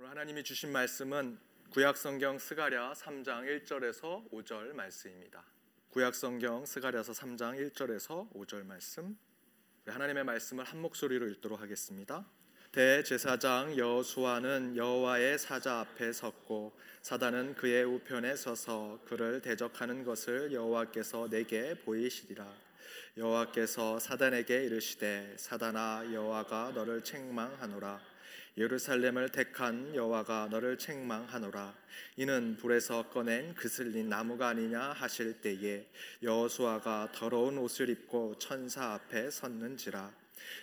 오늘 하나님이 주신 말씀은 구약 성경 스가랴 3장 1절에서 5절 말씀입니다. 구약 성경 스가랴서 3장 1절에서 5절 말씀. 하나님의 말씀을 한 목소리로 읽도록 하겠습니다. 대제사장 여수아는 여호와의 사자 앞에 섰고 사단은 그의 우편에 서서 그를 대적하는 것을 여호와께서 내게 보이시리라. 여호와께서 사단에게 이르시되 사단아 여호와가 너를 책망하노라. 예루살렘을 택한 여호와가 너를 책망하노라. 이는 불에서 꺼낸 그슬린 나무가 아니냐 하실 때에 여호수아가 더러운 옷을 입고 천사 앞에 섰는지라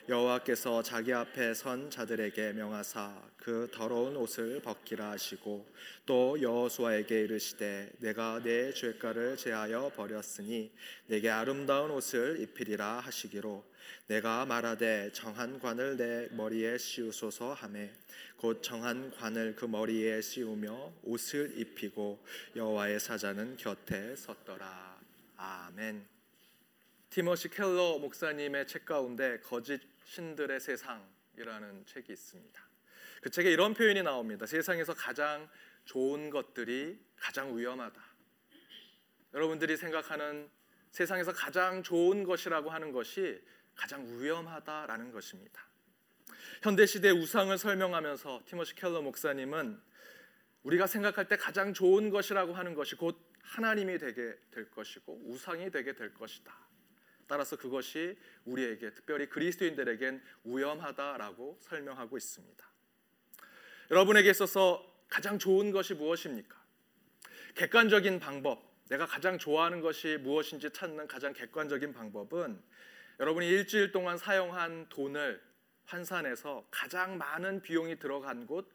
여호와께서 자기 앞에 선 자들에게 명하사 그 더러운 옷을 벗기라 하시고 또 여호수아에게 이르시되 내가 내 죄가를 제하여 버렸으니 내게 아름다운 옷을 입히리라 하시기로 내가 말하되 정한 관을 내 머리에 씌우소서 하매 곧 정한 관을 그 머리에 씌우며 옷을 입히고 여호와의 사자는 곁에 섰더라 아멘. 티머시 켈러 목사님의 책 가운데 거짓 신들의 세상이라는 책이 있습니다. 그 책에 이런 표현이 나옵니다. 세상에서 가장 좋은 것들이 가장 위험하다. 여러분들이 생각하는 세상에서 가장 좋은 것이라고 하는 것이 가장 위험하다라는 것입니다. 현대 시대 우상을 설명하면서 티머시 켈러 목사님은 우리가 생각할 때 가장 좋은 것이라고 하는 것이 곧 하나님이 되게 될 것이고 우상이 되게 될 것이다. 따라서 그것이 우리에게 특별히 그리스도인들에겐 위험하다라고 설명하고 있습니다. 여러분에게 있어서 가장 좋은 것이 무엇입니까? 객관적인 방법, 내가 가장 좋아하는 것이 무엇인지 찾는 가장 객관적인 방법은 여러분이 일주일 동안 사용한 돈을 환산해서 가장 많은 비용이 들어간 곳,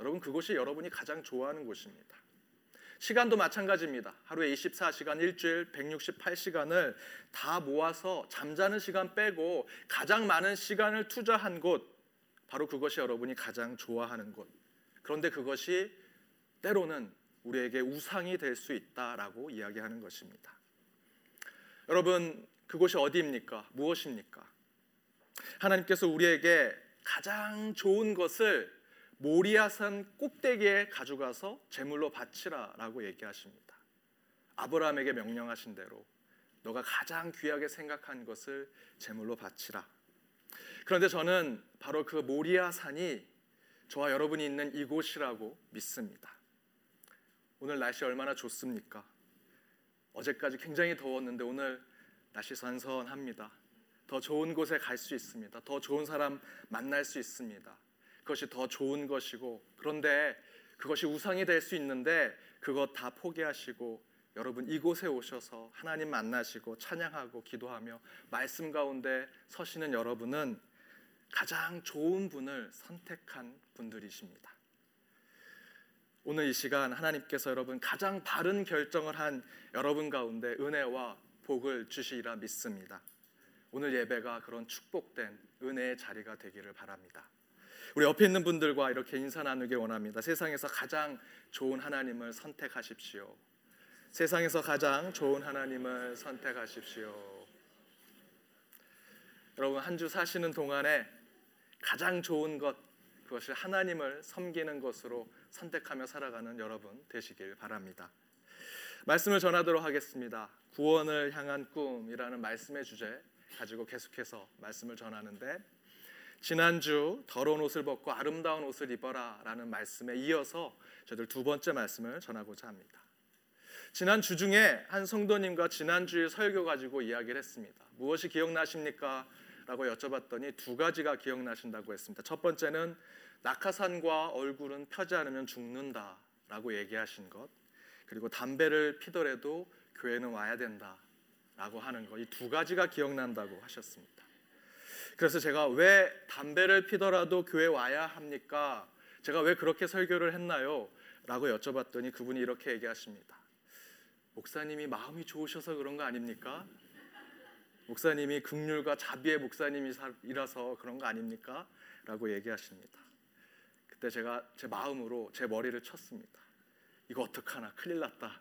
여러분 그곳이 여러분이 가장 좋아하는 곳입니다. 시간도 마찬가지입니다. 하루에 24시간, 일주일 168시간을 다 모아서 잠자는 시간 빼고 가장 많은 시간을 투자한 곳, 바로 그것이 여러분이 가장 좋아하는 곳. 그런데 그것이 때로는 우리에게 우상이 될 수 있다라고 이야기하는 것입니다. 여러분, 그곳이 어디입니까? 무엇입니까? 하나님께서 우리에게 가장 좋은 것을 모리아산 꼭대기에 가져가서 제물로 바치라라고 얘기하십니다. 아브라함에게 명령하신 대로 너가 가장 귀하게 생각한 것을 제물로 바치라. 그런데 저는 바로 그 모리아산이 저와 여러분이 있는 이곳이라고 믿습니다. 오늘 날씨 얼마나 좋습니까? 어제까지 굉장히 더웠는데 오늘 날씨 선선합니다. 더 좋은 곳에 갈 수 있습니다. 더 좋은 사람 만날 수 있습니다. 그것이 더 좋은 것이고 그런데 그것이 우상이 될 수 있는데 그것 다 포기하시고 여러분 이곳에 오셔서 하나님 만나시고 찬양하고 기도하며 말씀 가운데 서시는 여러분은 가장 좋은 분을 선택한 분들이십니다. 오늘 이 시간 하나님께서 여러분 가장 바른 결정을 한 여러분 가운데 은혜와 복을 주시리라 믿습니다. 오늘 예배가 그런 축복된 은혜의 자리가 되기를 바랍니다. 우리 옆에 있는 분들과 이렇게 인사 나누기 원합니다. 세상에서 가장 좋은 하나님을 선택하십시오. 세상에서 가장 좋은 하나님을 선택하십시오. 여러분 한 주 사시는 동안에 가장 좋은 것 그것이 하나님을 섬기는 것으로 선택하며 살아가는 여러분 되시길 바랍니다. 말씀을 전하도록 하겠습니다. 구원을 향한 꿈이라는 말씀의 주제 가지고 계속해서 말씀을 전하는데 지난주 더러운 옷을 벗고 아름다운 옷을 입어라라는 말씀에 이어서 저들 두 번째 말씀을 전하고자 합니다. 지난 주 중에 한 성도님과 지난주에 설교 가지고 이야기를 했습니다. 무엇이 기억나십니까? 라고 여쭤봤더니 두 가지가 기억나신다고 했습니다. 첫 번째는 낙하산과 얼굴은 펴지 않으면 죽는다 라고 얘기하신 것. 그리고 담배를 피더라도 교회는 와야 된다 라고 하는 것. 이 두 가지가 기억난다고 하셨습니다. 그래서 제가 왜 담배를 피더라도 교회 와야 합니까? 제가 왜 그렇게 설교를 했나요? 라고 여쭤봤더니 그분이 이렇게 얘기하십니다. 목사님이 마음이 좋으셔서 그런 거 아닙니까? 목사님이 극률과 자비의 목사님이라서 그런 거 아닙니까? 라고 얘기하십니다. 그때 제가 제 마음으로 제 머리를 쳤습니다. 이거 어떡하나 큰일 났다.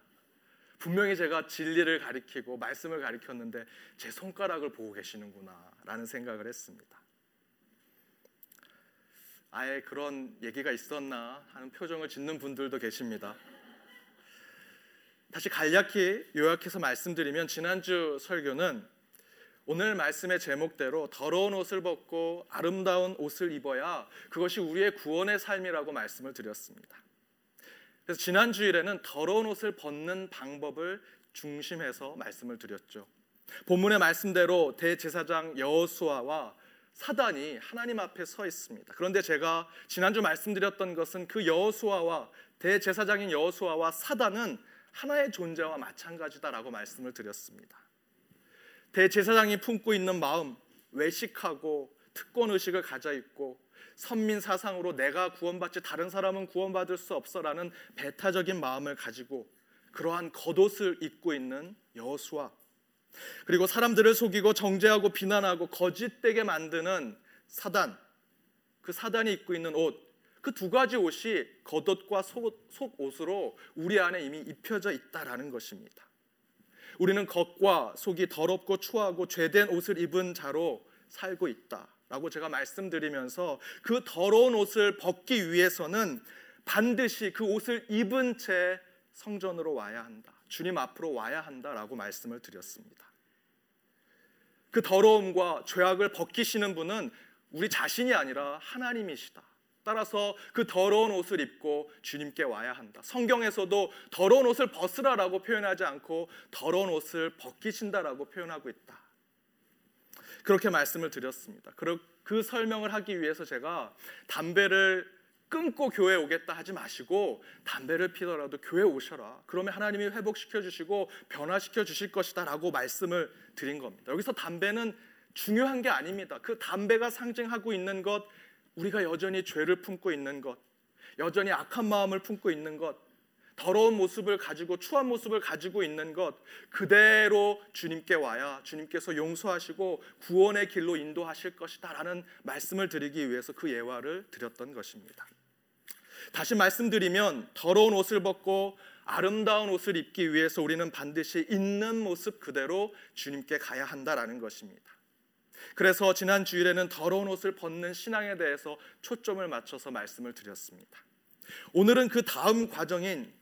분명히 제가 진리를 가리키고 말씀을 가리켰는데 제 손가락을 보고 계시는구나 라는 생각을 했습니다. 아예 그런 얘기가 있었나 하는 표정을 짓는 분들도 계십니다. 다시 간략히 요약해서 말씀드리면 지난주 설교는 오늘 말씀의 제목대로 더러운 옷을 벗고 아름다운 옷을 입어야 그것이 우리의 구원의 삶이라고 말씀을 드렸습니다. 그래서 지난 주일에는 더러운 옷을 벗는 방법을 중심해서 말씀을 드렸죠. 본문의 말씀대로 대제사장 여호수아와 사단이 하나님 앞에 서 있습니다. 그런데 제가 지난주 말씀드렸던 것은 그 여호수아와 대제사장인 여호수아와 사단은 하나의 존재와 마찬가지다라고 말씀을 드렸습니다. 대제사장이 품고 있는 마음, 외식하고 특권 의식을 가져 있고 선민 사상으로 내가 구원받지 다른 사람은 구원받을 수 없어라는 배타적인 마음을 가지고 그러한 겉옷을 입고 있는 여호수아 그리고 사람들을 속이고 정죄하고 비난하고 거짓되게 만드는 사단 그 사단이 입고 있는 옷 그 두 가지 옷이 겉옷과 속, 속옷으로 우리 안에 이미 입혀져 있다라는 것입니다. 우리는 겉과 속이 더럽고 추하고 죄된 옷을 입은 자로 살고 있다라고 제가 말씀드리면서 그 더러운 옷을 벗기 위해서는 반드시 그 옷을 입은 채 성전으로 와야 한다. 주님 앞으로 와야 한다라고 말씀을 드렸습니다. 그 더러움과 죄악을 벗기시는 분은 우리 자신이 아니라 하나님이시다. 따라서 그 더러운 옷을 입고 주님께 와야 한다. 성경에서도 더러운 옷을 벗으라라고 표현하지 않고 더러운 옷을 벗기신다라고 표현하고 있다. 그렇게 말씀을 드렸습니다. 그 설명을 하기 위해서 제가 담배를 끊고 교회 오겠다 하지 마시고 담배를 피더라도 교회 오셔라. 그러면 하나님이 회복시켜 주시고 변화시켜 주실 것이다라고 말씀을 드린 겁니다. 여기서 담배는 중요한 게 아닙니다. 그 담배가 상징하고 있는 것 우리가 여전히 죄를 품고 있는 것, 여전히 악한 마음을 품고 있는 것, 더러운 모습을 가지고 추한 모습을 가지고 있는 것 그대로 주님께 와야 주님께서 용서하시고 구원의 길로 인도하실 것이다라는 말씀을 드리기 위해서 그 예화를 드렸던 것입니다. 다시 말씀드리면 더러운 옷을 벗고 아름다운 옷을 입기 위해서 우리는 반드시 있는 모습 그대로 주님께 가야 한다라는 것입니다. 그래서 지난 주일에는 더러운 옷을 벗는 신앙에 대해서 초점을 맞춰서 말씀을 드렸습니다. 오늘은 그 다음 과정인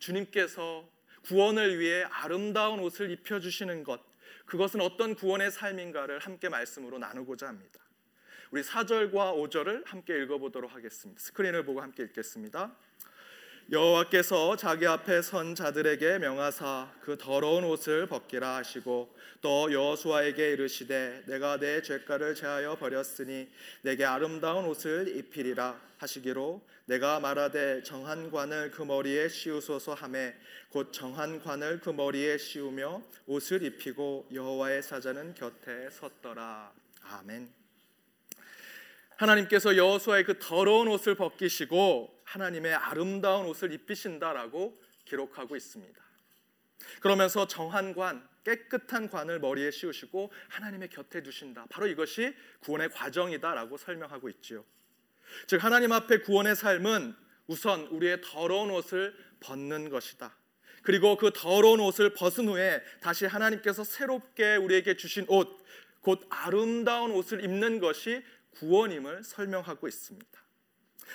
주님께서 구원을 위해 아름다운 옷을 입혀 주시는 것 그것은 어떤 구원의 삶인가를 함께 말씀으로 나누고자 합니다. 우리 4절과 5절을 함께 읽어보도록 하겠습니다. 스크린을 보고 함께 읽겠습니다. 여호와께서 자기 앞에 선 자들에게 명하사 그 더러운 옷을 벗기라 하시고 또 여호수아에게 이르시되 내가 내 죄가를 제하여 버렸으니 내게 아름다운 옷을 입히리라 하시기로 내가 말하되 정한 관을 그 머리에 씌우소서 하매 곧 정한 관을 그 머리에 씌우며 옷을 입히고 여호와의 사자는 곁에 섰더라 아멘. 하나님께서 여호수아의 그 더러운 옷을 벗기시고 하나님의 아름다운 옷을 입히신다라고 기록하고 있습니다. 그러면서 정한 관, 깨끗한 관을 머리에 씌우시고 하나님의 곁에 두신다. 바로 이것이 구원의 과정이다라고 설명하고 있지요. 즉 하나님 앞에 구원의 삶은 우선 우리의 더러운 옷을 벗는 것이다. 그리고 그 더러운 옷을 벗은 후에 다시 하나님께서 새롭게 우리에게 주신 옷, 곧 아름다운 옷을 입는 것이 구원임을 설명하고 있습니다.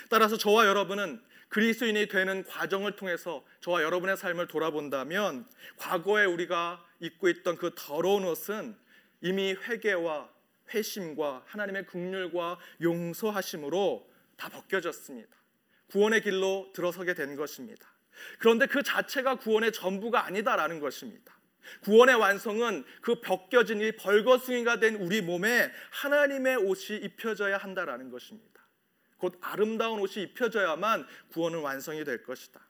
따라서 저와 여러분은 그리스도인이 되는 과정을 통해서 저와 여러분의 삶을 돌아본다면 과거에 우리가 입고 있던 그 더러운 옷은 이미 회개와 회심과 하나님의 긍휼과 용서하심으로 다 벗겨졌습니다. 구원의 길로 들어서게 된 것입니다. 그런데 그 자체가 구원의 전부가 아니다라는 것입니다. 구원의 완성은 그 벗겨진 이 벌거숭이가 된 우리 몸에 하나님의 옷이 입혀져야 한다라는 것입니다. 곧 아름다운 옷이 입혀져야만 구원은 완성이 될 것이다.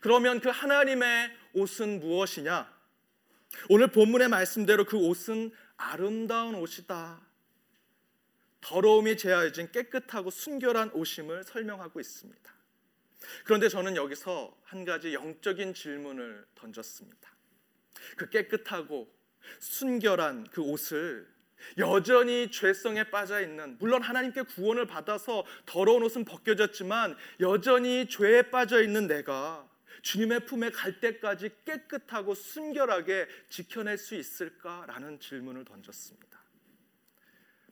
그러면 그 하나님의 옷은 무엇이냐? 오늘 본문의 말씀대로 그 옷은 아름다운 옷이다. 더러움이 제하여진 깨끗하고 순결한 옷임을 설명하고 있습니다. 그런데 저는 여기서 한 가지 영적인 질문을 던졌습니다. 그 깨끗하고 순결한 그 옷을 여전히 죄성에 빠져 있는 물론 하나님께 구원을 받아서 더러운 옷은 벗겨졌지만 여전히 죄에 빠져 있는 내가 주님의 품에 갈 때까지 깨끗하고 순결하게 지켜낼 수 있을까라는 질문을 던졌습니다.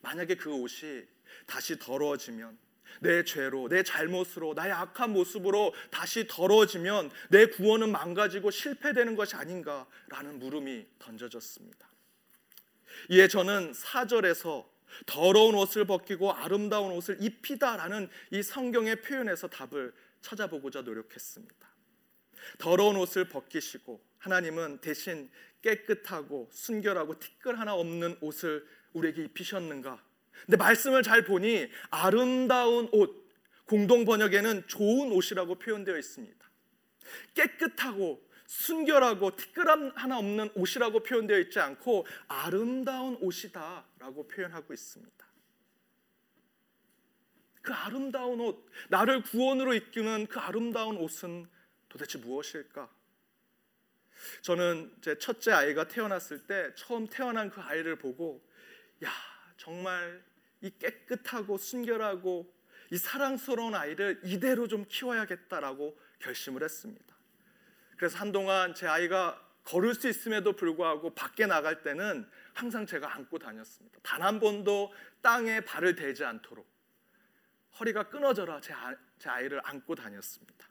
만약에 그 옷이 다시 더러워지면 내 죄로, 내 잘못으로, 나의 악한 모습으로 다시 더러워지면 내 구원은 망가지고 실패되는 것이 아닌가라는 물음이 던져졌습니다. 이에 저는 4절에서 더러운 옷을 벗기고 아름다운 옷을 입히다라는 이 성경의 표현에서 답을 찾아보고자 노력했습니다. 더러운 옷을 벗기시고 하나님은 대신 깨끗하고 순결하고 티끌 하나 없는 옷을 우리에게 입히셨는가? 근데 말씀을 잘 보니 아름다운 옷 공동 번역에는 좋은 옷이라고 표현되어 있습니다. 깨끗하고 순결하고 티끌함 하나 없는 옷이라고 표현되어 있지 않고 아름다운 옷이다라고 표현하고 있습니다. 그 아름다운 옷, 나를 구원으로 이끄는 그 아름다운 옷은 도대체 무엇일까? 저는 제 첫째 아이가 태어났을 때 처음 태어난 그 아이를 보고 야 정말 이 깨끗하고 순결하고 이 사랑스러운 아이를 이대로 좀 키워야겠다라고 결심을 했습니다. 그래서 한동안 제 아이가 걸을 수 있음에도 불구하고 밖에 나갈 때는 항상 제가 안고 다녔습니다. 단 한 번도 땅에 발을 대지 않도록 허리가 끊어져라 제, 아, 제 아이를 안고 다녔습니다.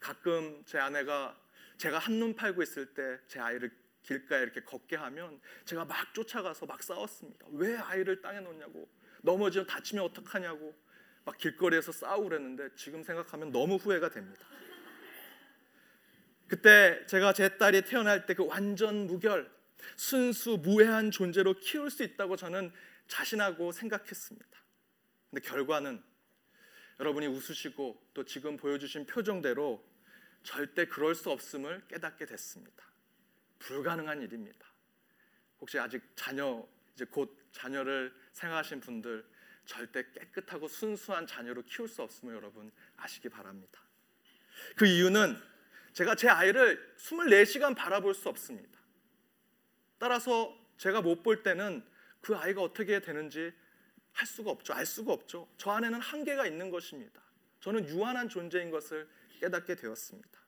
가끔 제 아내가 제가 한눈 팔고 있을 때 제 아이를 길가에 이렇게 걷게 하면 제가 막 쫓아가서 막 싸웠습니다. 왜 아이를 땅에 놓냐고 넘어지면 다치면 어떡하냐고 막 길거리에서 싸우고 그랬는데 지금 생각하면 너무 후회가 됩니다. 그때 제가 제 딸이 태어날 때 그 완전 무결 순수 무해한 존재로 키울 수 있다고 저는 자신하고 생각했습니다. 근데 결과는 여러분이 웃으시고 또 지금 보여주신 표정대로 절대 그럴 수 없음을 깨닫게 됐습니다. 불가능한 일입니다. 혹시 아직 자녀 이제 곧 자녀를 생각하신 분들 절대 깨끗하고 순수한 자녀로 키울 수 없음을 여러분 아시기 바랍니다. 그 이유는 제가 제 아이를 24시간 바라볼 수 없습니다. 따라서 제가 못 볼 때는 그 아이가 어떻게 되는지 할 수가 없죠. 알 수가 없죠. 저 안에는 한계가 있는 것입니다. 저는 유한한 존재인 것을 깨닫게 되었습니다.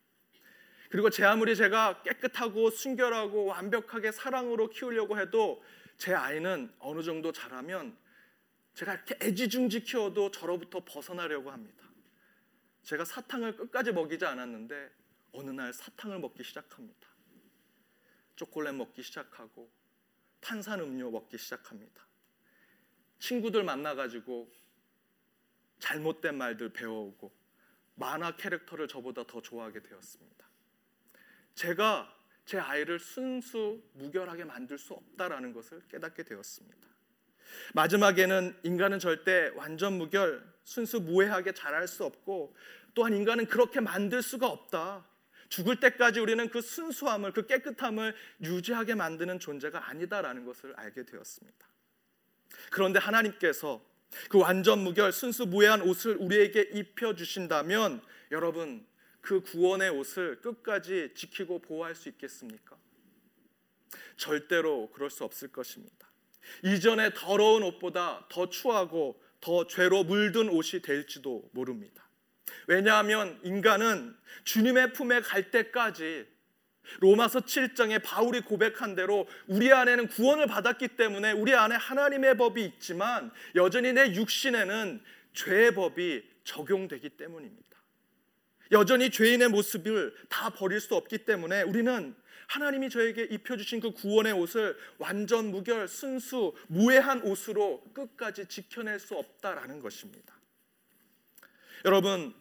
그리고 제 아무리 제가 깨끗하고 순결하고 완벽하게 사랑으로 키우려고 해도 제 아이는 어느 정도 자라면 제가 이렇게 애지중지 키워도 저로부터 벗어나려고 합니다. 제가 사탕을 끝까지 먹이지 않았는데 어느 날 사탕을 먹기 시작합니다. 초콜릿 먹기 시작하고 탄산 음료 먹기 시작합니다. 친구들 만나가지고 잘못된 말들 배워오고 만화 캐릭터를 저보다 더 좋아하게 되었습니다. 제가 제 아이를 순수 무결하게 만들 수 없다라는 것을 깨닫게 되었습니다. 마지막에는 인간은 절대 완전 무결, 순수 무해하게 자랄 수 없고 또한 인간은 그렇게 만들 수가 없다. 죽을 때까지 우리는 그 순수함을, 그 깨끗함을 유지하게 만드는 존재가 아니다라는 것을 알게 되었습니다. 그런데 하나님께서 그 완전 무결, 순수 무해한 옷을 우리에게 입혀 주신다면 여러분 그 구원의 옷을 끝까지 지키고 보호할 수 있겠습니까? 절대로 그럴 수 없을 것입니다. 이전의 더러운 옷보다 더 추하고 더 죄로 물든 옷이 될지도 모릅니다. 왜냐하면 인간은 주님의 품에 갈 때까지 로마서 7장에 바울이 고백한 대로 우리 안에는 구원을 받았기 때문에 우리 안에 하나님의 법이 있지만 여전히 내 육신에는 죄의 법이 적용되기 때문입니다. 여전히 죄인의 모습을 다 버릴 수 없기 때문에 우리는 하나님이 저에게 입혀주신 그 구원의 옷을 완전 무결, 순수, 무해한 옷으로 끝까지 지켜낼 수 없다라는 것입니다. 여러분,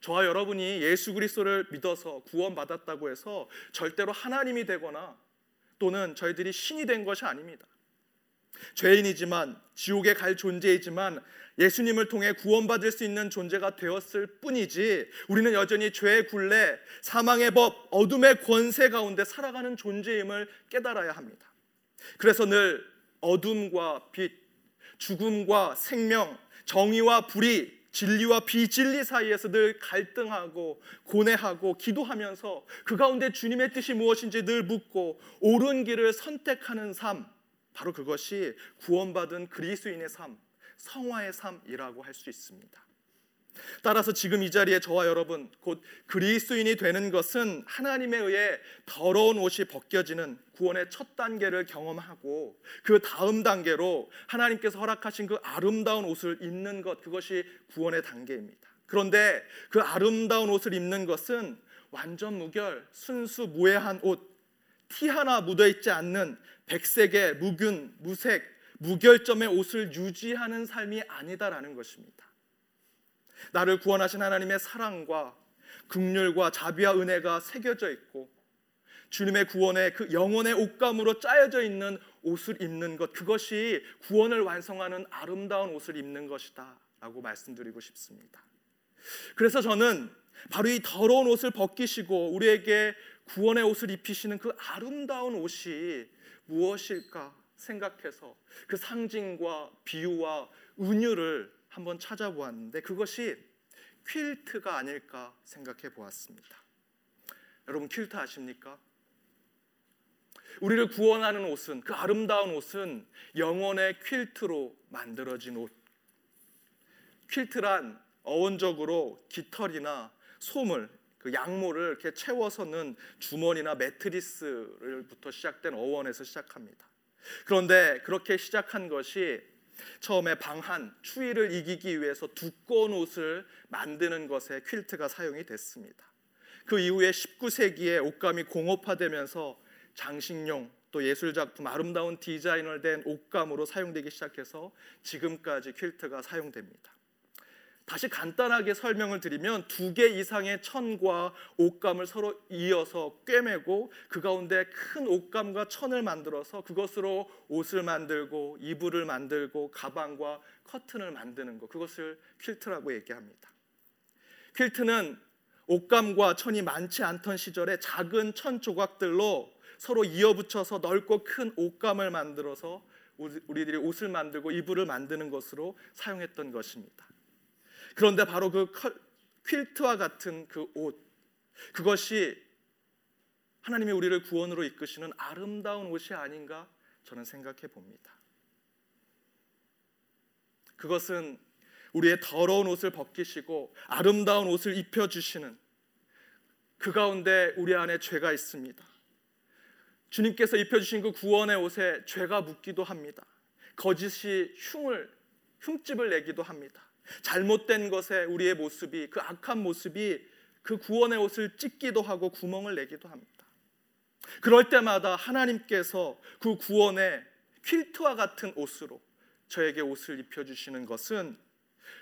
저와 여러분이 예수 그리스도를 믿어서 구원받았다고 해서 절대로 하나님이 되거나 또는 저희들이 신이 된 것이 아닙니다. 죄인이지만 지옥에 갈 존재이지만 예수님을 통해 구원받을 수 있는 존재가 되었을 뿐이지 우리는 여전히 죄의 굴레, 사망의 법, 어둠의 권세 가운데 살아가는 존재임을 깨달아야 합니다. 그래서 늘 어둠과 빛, 죽음과 생명, 정의와 불의, 진리와 비진리 사이에서 늘 갈등하고 고뇌하고 기도하면서 그 가운데 주님의 뜻이 무엇인지 늘 묻고 옳은 길을 선택하는 삶 바로 그것이 구원받은 그리스도인의 삶, 성화의 삶이라고 할 수 있습니다. 따라서 지금 이 자리에 저와 여러분 곧 그리스도인이 되는 것은 하나님에 의해 더러운 옷이 벗겨지는 구원의 첫 단계를 경험하고 그 다음 단계로 하나님께서 허락하신 그 아름다운 옷을 입는 것 그것이 구원의 단계입니다. 그런데 그 아름다운 옷을 입는 것은 완전 무결, 순수 무해한 옷, 티 하나 묻어 있지 않는 백색의 무균, 무색, 무결점의 옷을 유지하는 삶이 아니다라는 것입니다. 나를 구원하신 하나님의 사랑과 극률과 자비와 은혜가 새겨져 있고 주님의 구원의 그 영혼의 옷감으로 짜여져 있는 옷을 입는 것 그것이 구원을 완성하는 아름다운 옷을 입는 것이다라고 말씀드리고 싶습니다. 그래서 저는 바로 이 더러운 옷을 벗기시고 우리에게 구원의 옷을 입히시는 그 아름다운 옷이 무엇일까 생각해서 그 상징과 비유와 은유를 한번 찾아보았는데 그것이 퀼트가 아닐까 생각해 보았습니다. 여러분 퀼트 아십니까? 우리를 구원하는 옷은 그 아름다운 옷은 영원의 퀼트로 만들어진 옷. 퀼트란 어원적으로 깃털이나 소물, 그 양모를 이렇게 채워서는 주머니나 매트리스를부터 시작된 어원에서 시작합니다. 그런데 그렇게 시작한 것이 처음에 방한 추위를 이기기 위해서 두꺼운 옷을 만드는 것에 퀼트가 사용이 됐습니다. 그 이후에 19세기에 옷감이 공업화되면서 장식용 또 예술 작품 아름다운 디자인을 된 옷감으로 사용되기 시작해서 지금까지 퀼트가 사용됩니다. 다시 간단하게 설명을 드리면 두 개 이상의 천과 옷감을 서로 이어서 꿰매고 그 가운데 큰 옷감과 천을 만들어서 그것으로 옷을 만들고 이불을 만들고 가방과 커튼을 만드는 것 그것을 퀼트라고 얘기합니다. 퀼트는 옷감과 천이 많지 않던 시절에 작은 천 조각들로 서로 이어붙여서 넓고 큰 옷감을 만들어서 우리들이 옷을 만들고 이불을 만드는 것으로 사용했던 것입니다. 그런데 바로 그 퀼트와 같은 그 옷, 그것이 하나님이 우리를 구원으로 이끄시는 아름다운 옷이 아닌가 저는 생각해 봅니다. 그것은 우리의 더러운 옷을 벗기시고 아름다운 옷을 입혀 주시는 그 가운데 우리 안에 죄가 있습니다. 주님께서 입혀 주신 그 구원의 옷에 죄가 묻기도 합니다. 거짓이 흉을 흉집을 내기도 합니다. 잘못된 것에 우리의 모습이 그 악한 모습이 그 구원의 옷을 찢기도 하고 구멍을 내기도 합니다. 그럴 때마다 하나님께서 그 구원의 퀼트와 같은 옷으로 저에게 옷을 입혀 주시는 것은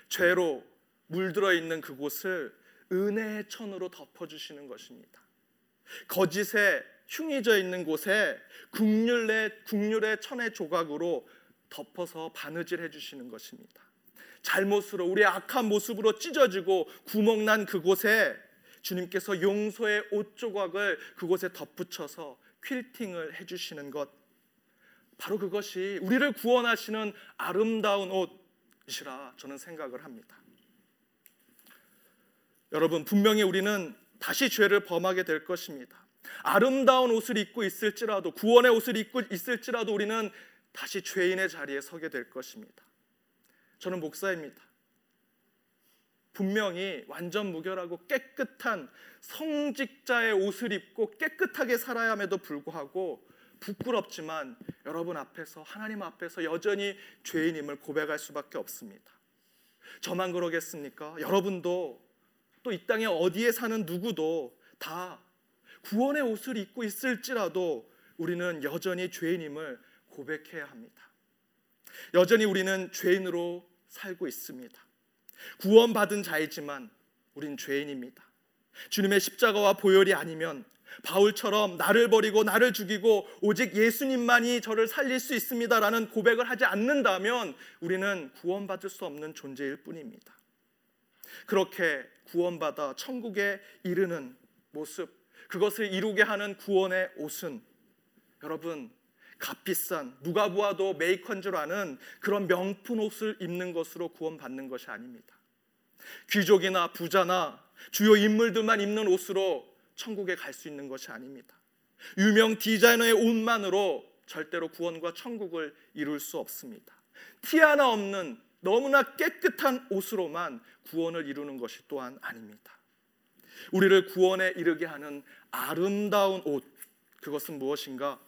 죄로 물들어 있는 그곳을 은혜의 천으로 덮어 주시는 것입니다. 거짓에 흉이져 있는 곳에 국률의 국률의 천의 조각으로 덮어서 바느질 해 주시는 것입니다. 잘못으로 우리의 악한 모습으로 찢어지고 구멍난 그곳에 주님께서 용서의 옷 조각을 그곳에 덧붙여서 퀼팅을 해주시는 것 바로 그것이 우리를 구원하시는 아름다운 옷이라 저는 생각을 합니다. 여러분 분명히 우리는 다시 죄를 범하게 될 것입니다. 아름다운 옷을 입고 있을지라도 구원의 옷을 입고 있을지라도 우리는 다시 죄인의 자리에 서게 될 것입니다. 저는 목사입니다. 분명히 완전 무결하고 깨끗한 성직자의 옷을 입고 깨끗하게 살아야 함에도 불구하고 부끄럽지만 여러분 앞에서 하나님 앞에서 여전히 죄인임을 고백할 수밖에 없습니다. 저만 그러겠습니까? 여러분도 또 이 땅에 어디에 사는 누구도 다 구원의 옷을 입고 있을지라도 우리는 여전히 죄인임을 고백해야 합니다. 여전히 우리는 죄인으로 살고 있습니다. 구원받은 자이지만 우린 죄인입니다. 주님의 십자가와 보혈이 아니면 바울처럼 나를 버리고 나를 죽이고 오직 예수님만이 저를 살릴 수 있습니다라는 고백을 하지 않는다면 우리는 구원받을 수 없는 존재일 뿐입니다. 그렇게 구원받아 천국에 이르는 모습, 그것을 이루게 하는 구원의 옷은 여러분 값비싼 누가 보아도 메이커인 줄 아는 그런 명품 옷을 입는 것으로 구원받는 것이 아닙니다. 귀족이나 부자나 주요 인물들만 입는 옷으로 천국에 갈 수 있는 것이 아닙니다. 유명 디자이너의 옷만으로 절대로 구원과 천국을 이룰 수 없습니다. 티 하나 없는 너무나 깨끗한 옷으로만 구원을 이루는 것이 또한 아닙니다. 우리를 구원에 이르게 하는 아름다운 옷 그것은 무엇인가?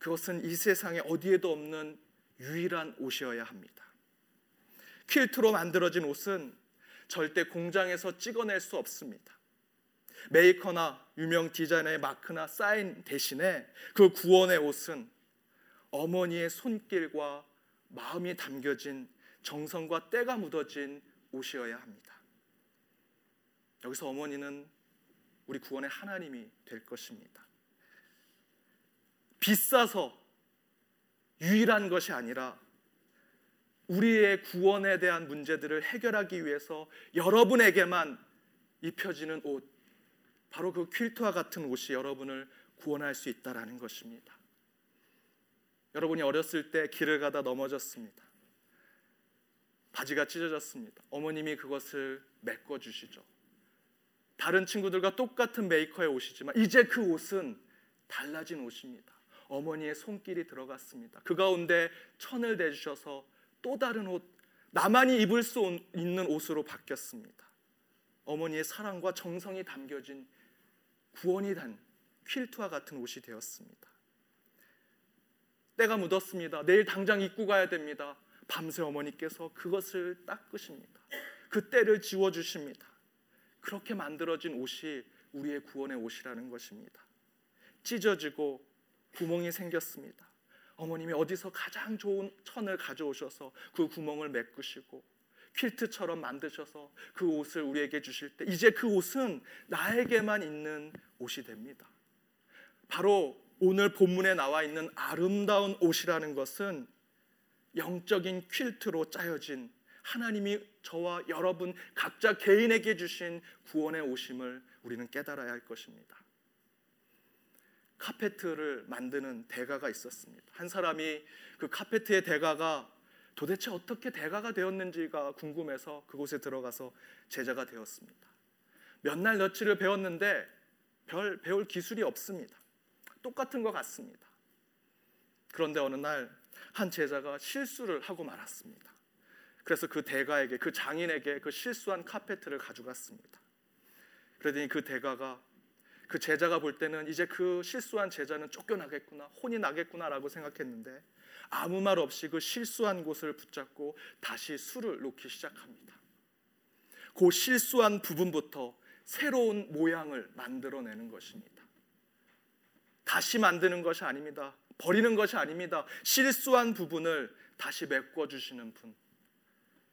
그것은 이 세상에 어디에도 없는 유일한 옷이어야 합니다. 퀼트로 만들어진 옷은 절대 공장에서 찍어낼 수 없습니다. 메이커나 유명 디자이너의 마크나 사인 대신에 그 구원의 옷은 어머니의 손길과 마음이 담겨진 정성과 때가 묻어진 옷이어야 합니다. 여기서 어머니는 우리 구원의 하나님이 될 것입니다. 비싸서 유일한 것이 아니라 우리의 구원에 대한 문제들을 해결하기 위해서 여러분에게만 입혀지는 옷, 바로 그 퀼트와 같은 옷이 여러분을 구원할 수 있다라는 것입니다. 여러분이 어렸을 때 길을 가다 넘어졌습니다. 바지가 찢어졌습니다. 어머님이 그것을 메꿔 주시죠. 다른 친구들과 똑같은 메이커의 옷이지만 이제 그 옷은 달라진 옷입니다. 어머니의 손길이 들어갔습니다. 그 가운데 천을 대주셔서 또 다른 옷, 나만이 입을 수 있는 옷으로 바뀌었습니다. 어머니의 사랑과 정성이 담겨진 구원이 단 퀼트와 같은 옷이 되었습니다. 때가 묻었습니다. 내일 당장 입고 가야 됩니다. 밤새 어머니께서 그것을 닦으십니다. 그 때를 지워 주십니다. 그렇게 만들어진 옷이 우리의 구원의 옷이라는 것입니다. 찢어지고 구멍이 생겼습니다. 어머님이 어디서 가장 좋은 천을 가져오셔서 그 구멍을 메꾸시고 퀼트처럼 만드셔서 그 옷을 우리에게 주실 때 이제 그 옷은 나에게만 있는 옷이 됩니다. 바로 오늘 본문에 나와 있는 아름다운 옷이라는 것은 영적인 퀼트로 짜여진 하나님이 저와 여러분 각자 개인에게 주신 구원의 오심을 우리는 깨달아야 할 것입니다. 카페트를 만드는 대가가 있었습니다. 한 사람이 그 카페트의 대가가 도대체 어떻게 대가가 되었는지가 궁금해서 그곳에 들어가서 제자가 되었습니다. 몇 날 며칠을 배웠는데 별 배울 기술이 없습니다. 똑같은 것 같습니다. 그런데 어느 날 한 제자가 실수를 하고 말았습니다. 그래서 그 대가에게 그 장인에게 그 실수한 카페트를 가져갔습니다. 그러더니 그 대가가 그 제자가 볼 때는 이제 그 실수한 제자는 쫓겨나겠구나, 혼이 나겠구나라고 생각했는데 아무 말 없이 그 실수한 곳을 붙잡고 다시 술을 놓기 시작합니다. 그 실수한 부분부터 새로운 모양을 만들어내는 것입니다. 다시 만드는 것이 아닙니다. 버리는 것이 아닙니다. 실수한 부분을 다시 메꿔 주시는 분.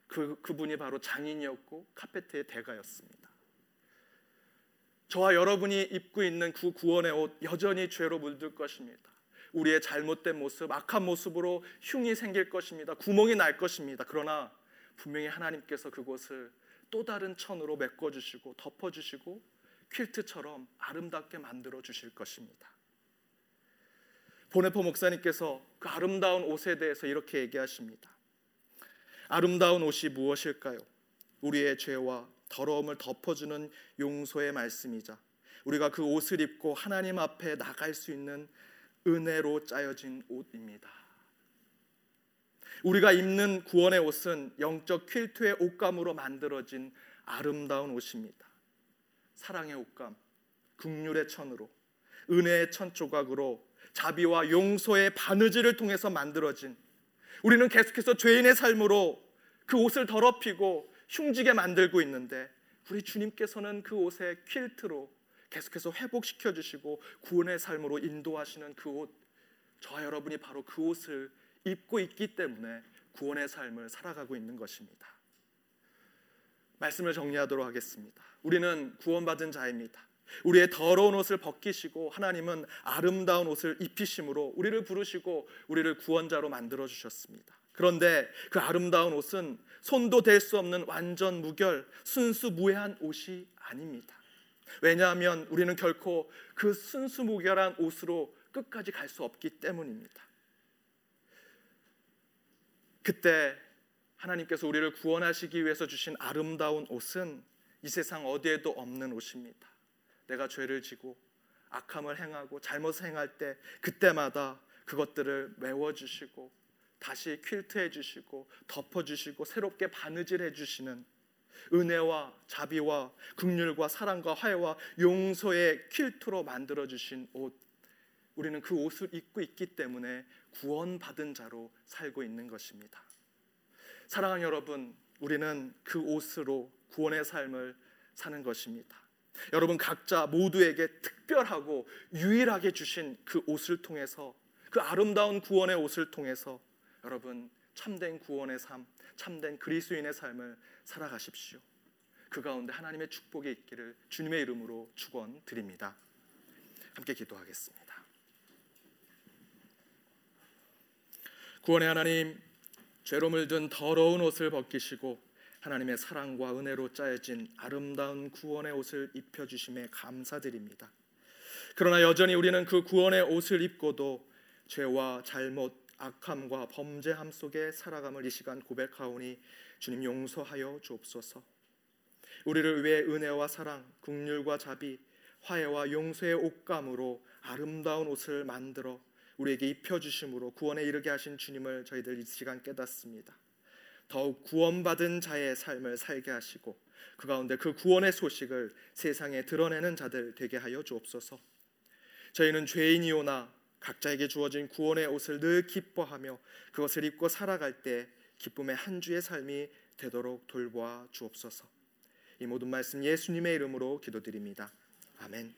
그 그분이 바로 장인이었고 카페트의 대가였습니다. 저와 여러분이 입고 있는 그 구원의 옷 여전히 죄로 물들 것입니다. 우리의 잘못된 모습, 악한 모습으로 흉이 생길 것입니다. 구멍이 날 것입니다. 그러나 분명히 하나님께서 그곳을 또 다른 천으로 메꿔 주시고 덮어 주시고 퀼트처럼 아름답게 만들어 주실 것입니다. 보네포 목사님께서 그 아름다운 옷에 대해서 이렇게 얘기하십니다. 아름다운 옷이 무엇일까요? 우리의 죄와 더러움을 덮어주는 용서의 말씀이자 우리가 그 옷을 입고 하나님 앞에 나갈 수 있는 은혜로 짜여진 옷입니다. 우리가 입는 구원의 옷은 영적 퀼트의 옷감으로 만들어진 아름다운 옷입니다. 사랑의 옷감, 극률의 천으로, 은혜의 천 조각으로 자비와 용서의 바느질을 통해서 만들어진 우리는 계속해서 죄인의 삶으로 그 옷을 더럽히고 흉지게 만들고 있는데 우리 주님께서는 그 옷의 퀼트로 계속해서 회복시켜 주시고 구원의 삶으로 인도하시는 그 옷, 저와 여러분이 바로 그 옷을 입고 있기 때문에 구원의 삶을 살아가고 있는 것입니다. 말씀을 정리하도록 하겠습니다. 우리는 구원받은 자입니다. 우리의 더러운 옷을 벗기시고 하나님은 아름다운 옷을 입히심으로 우리를 부르시고 우리를 구원자로 만들어 주셨습니다. 그런데 그 아름다운 옷은 손도 댈 수 없는 완전 무결, 순수 무해한 옷이 아닙니다. 왜냐하면 우리는 결코 그 순수 무결한 옷으로 끝까지 갈 수 없기 때문입니다. 그때 하나님께서 우리를 구원하시기 위해서 주신 아름다운 옷은 이 세상 어디에도 없는 옷입니다. 내가 죄를 지고 악함을 행하고 잘못을 행할 때 그때마다 그것들을 메워 주시고 다시 퀼트해 주시고 덮어 주시고 새롭게 바느질해 주시는 은혜와 자비와 긍휼과 사랑과 화해와 용서의 퀼트로 만들어 주신 옷 우리는 그 옷을 입고 있기 때문에 구원받은 자로 살고 있는 것입니다. 사랑하는 여러분, 우리는 그 옷으로 구원의 삶을 사는 것입니다. 여러분 각자 모두에게 특별하고 유일하게 주신 그 옷을 통해서 그 아름다운 구원의 옷을 통해서 여러분 참된 구원의 삶, 참된 그리스도인의 삶을 살아가십시오. 그 가운데 하나님의 축복이 있기를 주님의 이름으로 축원드립니다. 함께 기도하겠습니다. 구원의 하나님, 죄로 물든 더러운 옷을 벗기시고 하나님의 사랑과 은혜로 짜여진 아름다운 구원의 옷을 입혀 주심에 감사드립니다. 그러나 여전히 우리는 그 구원의 옷을 입고도 죄와 잘못, 악함과 범죄함 속에 살아감을 이 시간 고백하오니 주님 용서하여 주옵소서. 우리를 위해 은혜와 사랑, 긍휼과 자비, 화해와 용서의 옷감으로 아름다운 옷을 만들어 우리에게 입혀 주심으로 구원에 이르게 하신 주님을 저희들 이 시간 깨닫습니다. 더욱 구원받은 자의 삶을 살게 하시고 그 가운데 그 구원의 소식을 세상에 드러내는 자들 되게 하여 주옵소서. 저희는 죄인이오나 각자에게 주어진 구원의 옷을 늘 기뻐하며 그것을 입고 살아갈 때 기쁨의 한 주의 삶이 되도록 돌보아 주옵소서. 이 모든 말씀 예수님의 이름으로 기도드립니다. 아멘.